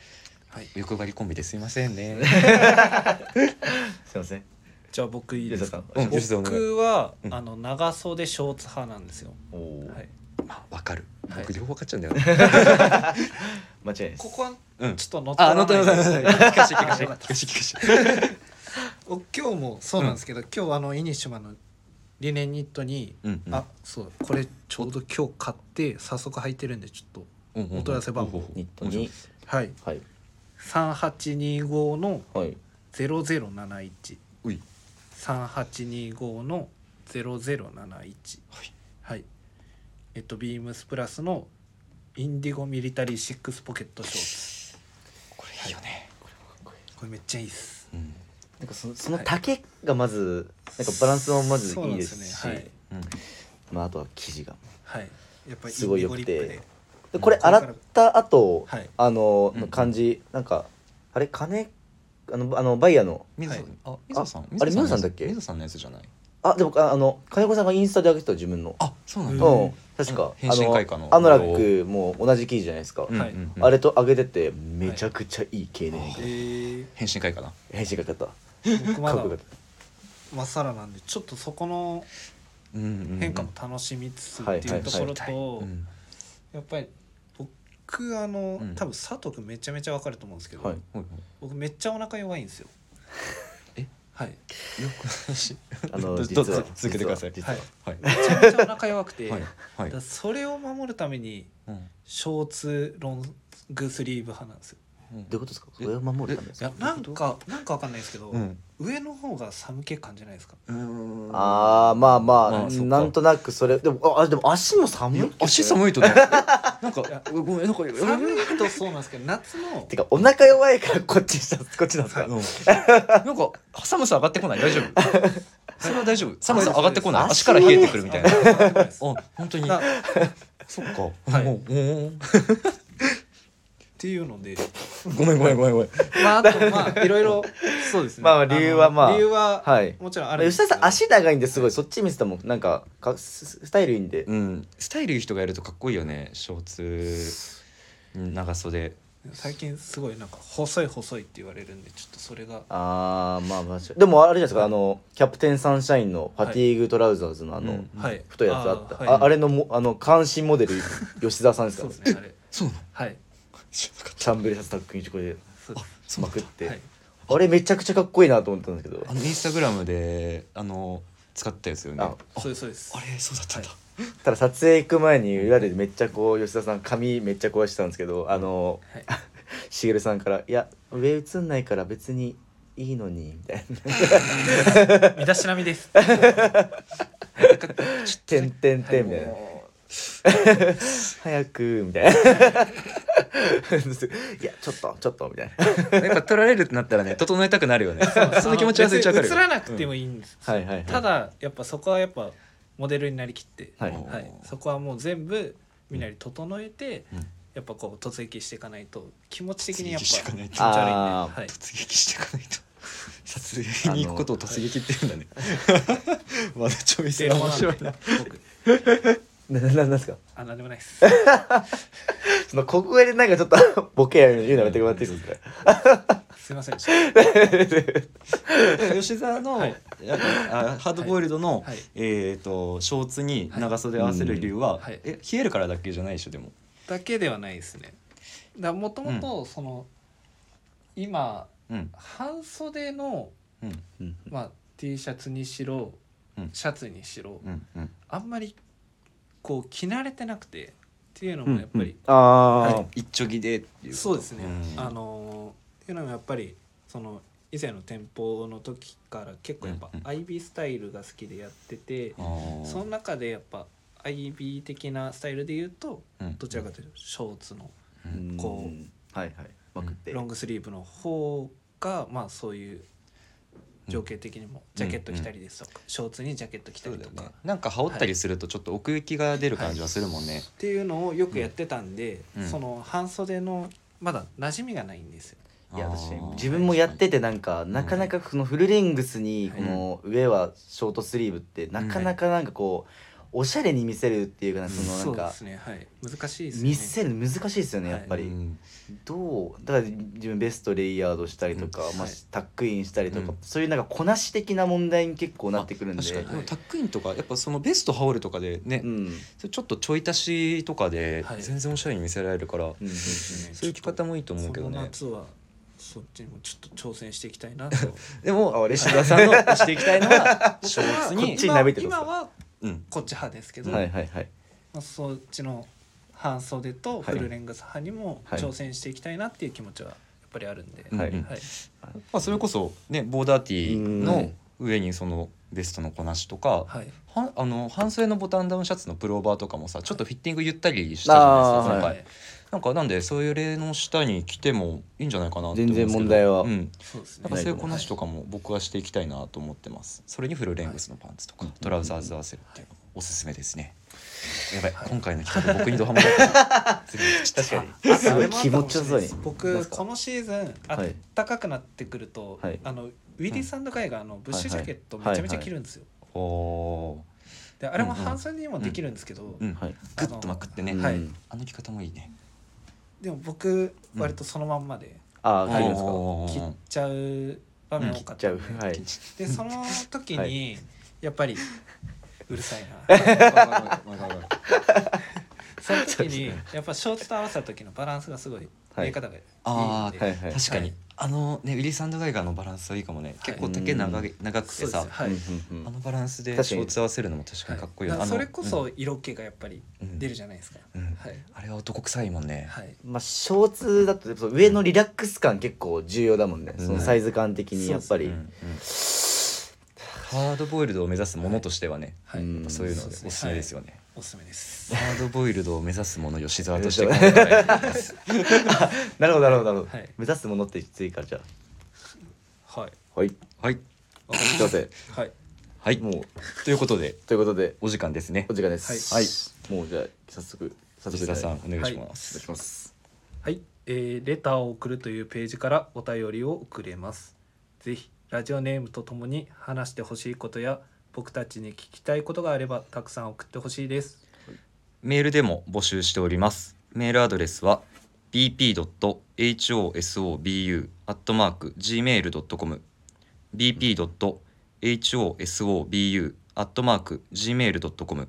Speaker 2: はい。
Speaker 3: 欲張りコンビですいませんね。
Speaker 1: あ *laughs* すいません。
Speaker 2: じゃあ僕いいですか？
Speaker 3: うん
Speaker 2: 僕は
Speaker 3: うん。
Speaker 2: あの長袖ショーツ派なんですよ。
Speaker 1: おお
Speaker 2: はい。
Speaker 3: まあわかる。
Speaker 2: はい。
Speaker 3: 僕両方買っちゃうんだよね、*laughs*
Speaker 1: 間違いないです。
Speaker 2: ここは
Speaker 3: うん。
Speaker 2: ちょっと乗っ取ない。
Speaker 3: 乗って乗 *laughs* 聞かして聞かして。聞
Speaker 2: よか
Speaker 3: して聞かして。
Speaker 2: お今日もそうなんですけど、今日あのイニシマのリネンニットに、
Speaker 3: うんうん。
Speaker 2: あそうこれちょうど今日買って早速履いてるんでちょっとお問い合わせ番号。
Speaker 1: ニットに。
Speaker 2: はい。
Speaker 1: はい。
Speaker 2: 3825の
Speaker 1: はい。
Speaker 2: 0071
Speaker 3: うい。
Speaker 2: 3825の0071
Speaker 3: はい。
Speaker 2: はい。えっとビームスプラスのインディゴミリタリーシックスポケットショーツ。
Speaker 3: これいいよね、
Speaker 2: これめっちゃいいっす。
Speaker 3: うん
Speaker 1: なんかそのその丈がまずなんかバランスもまずいいですし
Speaker 2: そうなんですね
Speaker 3: うん。
Speaker 1: まああとは生地が。
Speaker 2: はい。やっぱり
Speaker 1: すごい良くて。
Speaker 2: で
Speaker 1: でこれ洗った後、
Speaker 2: はい。
Speaker 1: あの
Speaker 3: うん
Speaker 1: の感じなんかあれ金あのあのバイヤーの。
Speaker 3: 水野さん、
Speaker 2: はい。
Speaker 3: あ水野さん。
Speaker 1: あれ水野さんだっけ？
Speaker 3: 水野さんのやつじゃない？
Speaker 1: あでもああの金子さんがインスタで上げてた自分の。
Speaker 3: あそうなん
Speaker 2: う
Speaker 3: だ、
Speaker 1: うん。確か。
Speaker 3: 変身開花の。
Speaker 1: あのアノラックも同じ生地じゃないですか、
Speaker 2: はい
Speaker 3: うんうん。
Speaker 1: あれと上げててめちゃくちゃいい経年
Speaker 2: えー、
Speaker 3: 変身開花な。
Speaker 1: 変身がかった
Speaker 2: 僕まだ
Speaker 1: かっ
Speaker 2: さらなんでちょっとそこの
Speaker 3: うんうんうん。
Speaker 2: 変化も楽しみつつ
Speaker 1: はい
Speaker 2: っていうところ
Speaker 3: はい
Speaker 2: と
Speaker 3: うん
Speaker 2: やっぱり僕あの、
Speaker 3: うん。
Speaker 2: 多分佐藤君めちゃめちゃわかると思うんですけど、
Speaker 1: はい。
Speaker 2: 僕めっちゃお腹弱いんですよ。
Speaker 3: え？
Speaker 2: はい。
Speaker 3: よく話 *laughs*
Speaker 1: あの
Speaker 3: ど
Speaker 1: 実は
Speaker 3: どうぞ続けてください。
Speaker 1: 実は。
Speaker 2: はい。
Speaker 3: はい。
Speaker 2: めちゃめちゃお腹弱くて、
Speaker 3: はい。
Speaker 2: だ
Speaker 3: はい
Speaker 2: それを守るために
Speaker 3: うん。
Speaker 2: ショーツロングスリーブ派なんですよ。
Speaker 3: うん
Speaker 1: どういうことですか？それを守るためですか？
Speaker 2: いやなんかなんかわかんないですけど、
Speaker 3: うん。
Speaker 2: 上の方が寒気感じないですか？
Speaker 3: うん。
Speaker 1: ああまあ、
Speaker 3: まあそっか。
Speaker 1: なんとなくそれでもあでも足も寒い
Speaker 3: 足寒いとね。*laughs* なんかごめんなんか
Speaker 2: 寒いとそうなんですけど夏の
Speaker 1: てかお腹弱いからこっちしたこっちなんですか、
Speaker 3: う。んなんか寒さ上がってこない？大丈夫？*laughs* それは大丈夫。寒さ上がってこない？
Speaker 1: 足
Speaker 3: 足から冷えてくるみたいな。*laughs* あ
Speaker 2: っ
Speaker 3: 本当に。
Speaker 2: な
Speaker 3: そっか。
Speaker 2: はい。
Speaker 3: もうもう
Speaker 2: ていうので。
Speaker 3: ごめんごめんごめんごめん。
Speaker 2: まああとまあいろいろ。そうですね。
Speaker 1: まあ理由はまあ。
Speaker 2: の理由は
Speaker 1: はい。
Speaker 2: もちろんあるんですけど。
Speaker 1: 吉田さん足長いんですごい。そっち見せてもなんかかススタイルいいんで、
Speaker 3: うん。スタイルいい人がやるとかっこいいよね。ショーツ。長袖。
Speaker 2: 最近すごいなんか細い細いって言われるんでちょっとそれが。
Speaker 1: あーまあまあでもあれじゃないですか。あのキャプテンサンシャインのファティーグトラウザーズのあの、
Speaker 3: うん。
Speaker 2: はい。
Speaker 1: 太いやつあった。あ,、
Speaker 2: ーはい。
Speaker 1: あれのもあの監視モデル吉沢さんですか？
Speaker 2: そうですねあれ。
Speaker 3: そうなの？
Speaker 2: はい
Speaker 1: チャンブレシャツタックにこれでまくって、
Speaker 2: はい。
Speaker 1: あれめちゃくちゃかっこいいなと思ったんですけど。
Speaker 3: たあのインスタグラムであの使ったやつよね。
Speaker 1: あ
Speaker 3: あ
Speaker 2: そうですそうです。
Speaker 3: あれそうだったんだ。
Speaker 1: ただ撮影行く前に裏でめっちゃこう吉田さん髪めっちゃ壊してたんですけどあの
Speaker 2: はい。
Speaker 1: しげるさんから「いや上映んないから別にいいのに」みたいな。*laughs*
Speaker 2: 身だしなみです「*laughs*
Speaker 1: てんてんてん」みたいな「*laughs* 早く」みたいな「*laughs* いやちょっとちょっと」みたいな。
Speaker 3: やっぱ取られるってなったらね整えたくなるよね。その気持ちはめっちゃわかる。
Speaker 2: 映らなくてもいいんです、
Speaker 1: はいはいはい。
Speaker 2: ただやっぱそこはやっぱモデルになりきって、
Speaker 1: はい。
Speaker 2: はい、そこはもう全部みんなに整えて、
Speaker 3: うん。
Speaker 2: やっぱこう突撃していかないと気持ち的にやっぱ
Speaker 3: 突撃していかないと。
Speaker 2: 気持ち悪いんで、
Speaker 1: あー
Speaker 2: はい、
Speaker 3: 突撃していかないと。撮影に行くことを突撃って言うんだね。*laughs* まだちょいせ面白いな。
Speaker 2: 僕
Speaker 1: なななんですか？
Speaker 2: あなんでもないです。*laughs*
Speaker 1: その小声でなんかちょっと *laughs* ボケや言うのやめてもらっていいですか
Speaker 2: すいませんでした。*laughs*
Speaker 3: 吉沢の、
Speaker 2: はい。
Speaker 3: ああハードボイルドの、
Speaker 2: はい。
Speaker 3: えっ、とショーツに長袖合わせる理由は、
Speaker 2: はい。
Speaker 3: え冷えるからだけじゃないでしょでも。
Speaker 2: だけではないですね。だもともとその、今
Speaker 3: うん。
Speaker 2: 半袖の、
Speaker 3: うん
Speaker 1: うん。
Speaker 2: まあ、T シャツにしろ
Speaker 3: うん。
Speaker 2: シャツにしろ、
Speaker 3: うん。うん。
Speaker 2: あんまりこう着慣れてなくてっていうのもやっぱり、
Speaker 1: ああ、
Speaker 2: はい
Speaker 3: 一丁着でっていう
Speaker 2: そうですね、
Speaker 3: ん。
Speaker 2: あのーっていうのもやっぱりその以前の店舗の時から結構やっぱ
Speaker 3: うんうん。
Speaker 2: IB スタイルが好きでやってて、
Speaker 3: あー。
Speaker 2: その中でやっぱ IB 的なスタイルで言うと
Speaker 3: うん。
Speaker 2: どちらかというとショーツの
Speaker 3: うん。
Speaker 2: こ
Speaker 1: うはいはい。まくって、
Speaker 2: ロングスリーブの方がまあそういう情景的にも。ジャケット着たりですとか、ショーツにジャケット着たりとか、
Speaker 3: ね。なんか羽織ったりするとちょっと奥行きが出る感じはするもんね、
Speaker 2: っていうのをよくやってたんで、
Speaker 3: うん。
Speaker 2: その半袖のまだ馴染みがないんですよ。
Speaker 1: いや私自分もやっててなんかなかなかそのフルレングスに
Speaker 2: はい
Speaker 1: この上はショートスリーブってなかなかなんかこうおしゃれに見せるっていうかなそのなんか
Speaker 2: 難しいですね。
Speaker 1: 見せるの難しいですよねやっぱり、
Speaker 3: うん。
Speaker 1: どうだから自分ベストレイヤードしたりとか、まあタックインしたりとか、
Speaker 3: うん。
Speaker 1: そういうなんかこなし的な問題に結構なってくるんで。
Speaker 3: タックインとかやっぱそのベスト羽織るとかでね、ちょっとちょい足しとかで
Speaker 2: はい。
Speaker 3: 全然おしゃれに見せられるから、そういう着方もいいと思うけどね。
Speaker 2: 夏はそっちにもちょっと挑戦していきたいなと。*laughs*
Speaker 3: でも
Speaker 1: あ俺
Speaker 3: 吉田さんの押していきたいのはショーツに
Speaker 2: 今は
Speaker 3: うん。
Speaker 2: こっち派ですけど、
Speaker 1: はいはいはい。
Speaker 2: まあ、そっちの半袖とフルレングス派にも
Speaker 1: はい
Speaker 2: 挑戦していきたいなっていう気持ちはやっぱりあるんで、
Speaker 1: はい。
Speaker 3: まあ、それこそねボーダーティー
Speaker 1: うん。
Speaker 3: の上にそのベストのこなしとか、
Speaker 2: はい。
Speaker 3: はあの半袖のボタンダウンシャツのプローバーとかもさちょっとフィッティングゆったりしたじゃないですか
Speaker 1: あー
Speaker 3: 今回、
Speaker 2: はい
Speaker 3: なんかなんでそういう例の下に着てもいいんじゃないかなって思うんですけど。
Speaker 1: 全然問題は。
Speaker 3: うん、
Speaker 2: そうですね。
Speaker 3: なんかそういうこなしとかも僕はしていきたいなと思ってます。それにフルレングスのパンツとか、トラウザーズ合わせるっていうのおすすめですね。やばい、今回の企画僕にドハマだった次
Speaker 1: 確か
Speaker 2: あ
Speaker 1: にすごい気持ちよさそうに。なん
Speaker 2: 僕このシーズンあったかくなってくると、
Speaker 1: はい。
Speaker 2: あのウィリー・サンドガイがあのブッシュジャケット
Speaker 1: はいはい
Speaker 2: めちゃめちゃ着るんですよ、
Speaker 3: おお
Speaker 2: であれも半袖にもできるんですけど、
Speaker 3: ー、うん。
Speaker 1: はい。
Speaker 3: グッとまくってね、
Speaker 1: うん
Speaker 2: はい。
Speaker 3: あの着方もいいね
Speaker 2: でも僕割とそのまんまで
Speaker 1: ああ
Speaker 2: はい
Speaker 1: 切るんですか？
Speaker 2: 切っちゃう場面多かっ
Speaker 1: 切っちゃ
Speaker 2: たんで,、
Speaker 1: う。はい。
Speaker 2: でその時にやっぱりうるさいな。*laughs* その時にやっぱショーツと合わせた時のバランスがすごい
Speaker 1: はい。
Speaker 2: 見え方がいいんで、
Speaker 3: あ
Speaker 1: はいはい。
Speaker 3: 確かに、
Speaker 2: はい
Speaker 3: あのねウィリー・サンドガイガーのバランスはいいかもね、結構丈長い長くてさ、あのバランスでショーツ合わせるのも確かにかっこいい
Speaker 2: それこ
Speaker 3: うん。
Speaker 2: そ色気がやっぱり出るじゃないですか、
Speaker 3: あれは男臭いもんね、
Speaker 2: はい。
Speaker 1: まあショーツだと上のリラックス感結構重要だもんね、
Speaker 3: うん。
Speaker 1: そのサイズ感的にやっぱり、
Speaker 3: ハードボイルドを目指すものとしてはね、そういうの
Speaker 2: で
Speaker 3: おすすめですよね、
Speaker 2: おすすめです。
Speaker 3: ハードボイルドを目指すもの吉沢として考 *laughs*
Speaker 1: なるほどなるほどなるほど、
Speaker 2: はい。
Speaker 1: 目指すものって追加じゃ
Speaker 2: はい。
Speaker 1: あはい。
Speaker 3: はい。
Speaker 1: すいません。
Speaker 2: はい。
Speaker 3: はい
Speaker 1: もう
Speaker 3: ということで
Speaker 1: ということで
Speaker 3: お時間ですね。
Speaker 1: お時間です。
Speaker 3: はい。
Speaker 1: もうじゃあ早速早速。
Speaker 3: 吉沢さん
Speaker 1: お
Speaker 3: お願いしま
Speaker 1: 願い
Speaker 3: す、
Speaker 1: します。
Speaker 2: はい、えーレターを送るというページからお便りを送れます。ぜひラジオネームとともに話してほしいことや僕たちに聞きたいことがあればたくさん送ってほしいです。
Speaker 3: メールでも募集しております。メールアドレスは bp.hosobu.gmail.com bp.hosobu.gmail.com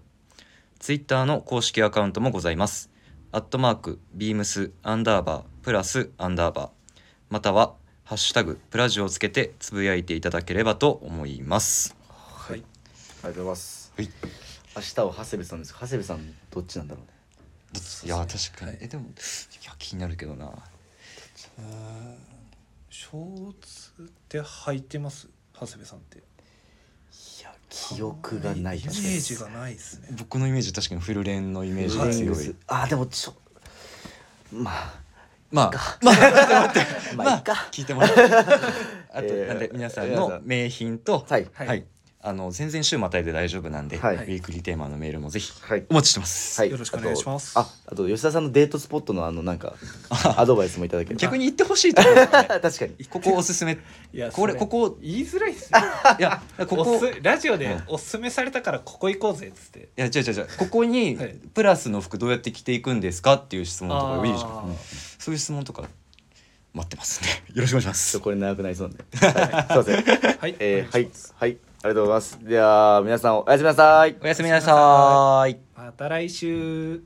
Speaker 3: ツイッターの公式アカウントもございます。アットマークビームスアンダーバープラスアンダーバーまたはハッシュタグプラジオをつけてつぶやいていただければと思います。
Speaker 2: はい、
Speaker 1: ありがとうございます。
Speaker 3: はい。
Speaker 1: 明日は長谷部さんです長谷部さんどっちなんだろうね。
Speaker 3: どっち？いや確かに、
Speaker 2: はい
Speaker 3: えでもいや気になるけどな。
Speaker 2: ショーツって履いてます？長谷部さんって。
Speaker 1: いや記憶がない。
Speaker 2: イメージがないですね。
Speaker 3: 僕のイメージ確かにフルレンのイメージが
Speaker 1: はい。
Speaker 3: 強い、
Speaker 1: あでもちょまあ。
Speaker 3: まあ。*laughs* まあ *laughs*
Speaker 1: まあいいか。
Speaker 3: 聞いてもらってあと、
Speaker 1: えー
Speaker 3: なんで皆さん
Speaker 1: 皆さん。
Speaker 3: の名品と
Speaker 1: はい。
Speaker 3: はい、あの全然週またいで大丈夫なんで、
Speaker 1: はい。
Speaker 3: ウィークリーテーマのメールもぜひ
Speaker 1: はい。
Speaker 3: お待ちしてます、
Speaker 1: はい。
Speaker 2: よろしくお願いします。
Speaker 1: あとああと吉田さんのデートスポットのあのなんかアドバイスもいただければ。
Speaker 3: 逆に言ってほしいところだね。*laughs*
Speaker 1: 確かに。
Speaker 3: ここおすすめ。
Speaker 2: いや
Speaker 3: これ
Speaker 2: そ
Speaker 3: ここ。
Speaker 2: 言いづらいっすよ。*laughs*
Speaker 3: いやここ。
Speaker 2: ラジオで
Speaker 3: うん。
Speaker 2: おすすめされたからここ行こうぜっつって。
Speaker 3: いや違う違う違う。ここに
Speaker 2: はい。
Speaker 3: プラスの服どうやって着ていくんですかっていう質問とかいいじゃん、そういう質問とか待ってますねよろしくお願いしま
Speaker 1: ちょっ
Speaker 3: す
Speaker 1: とこれ長くなりそうなんで、はい、すいません。
Speaker 2: はい。
Speaker 1: えー、はい。
Speaker 2: お願いします。
Speaker 1: はい。ありがとうございます。では皆さんおやすみなさい。
Speaker 3: おやすみなさーい。
Speaker 2: また来週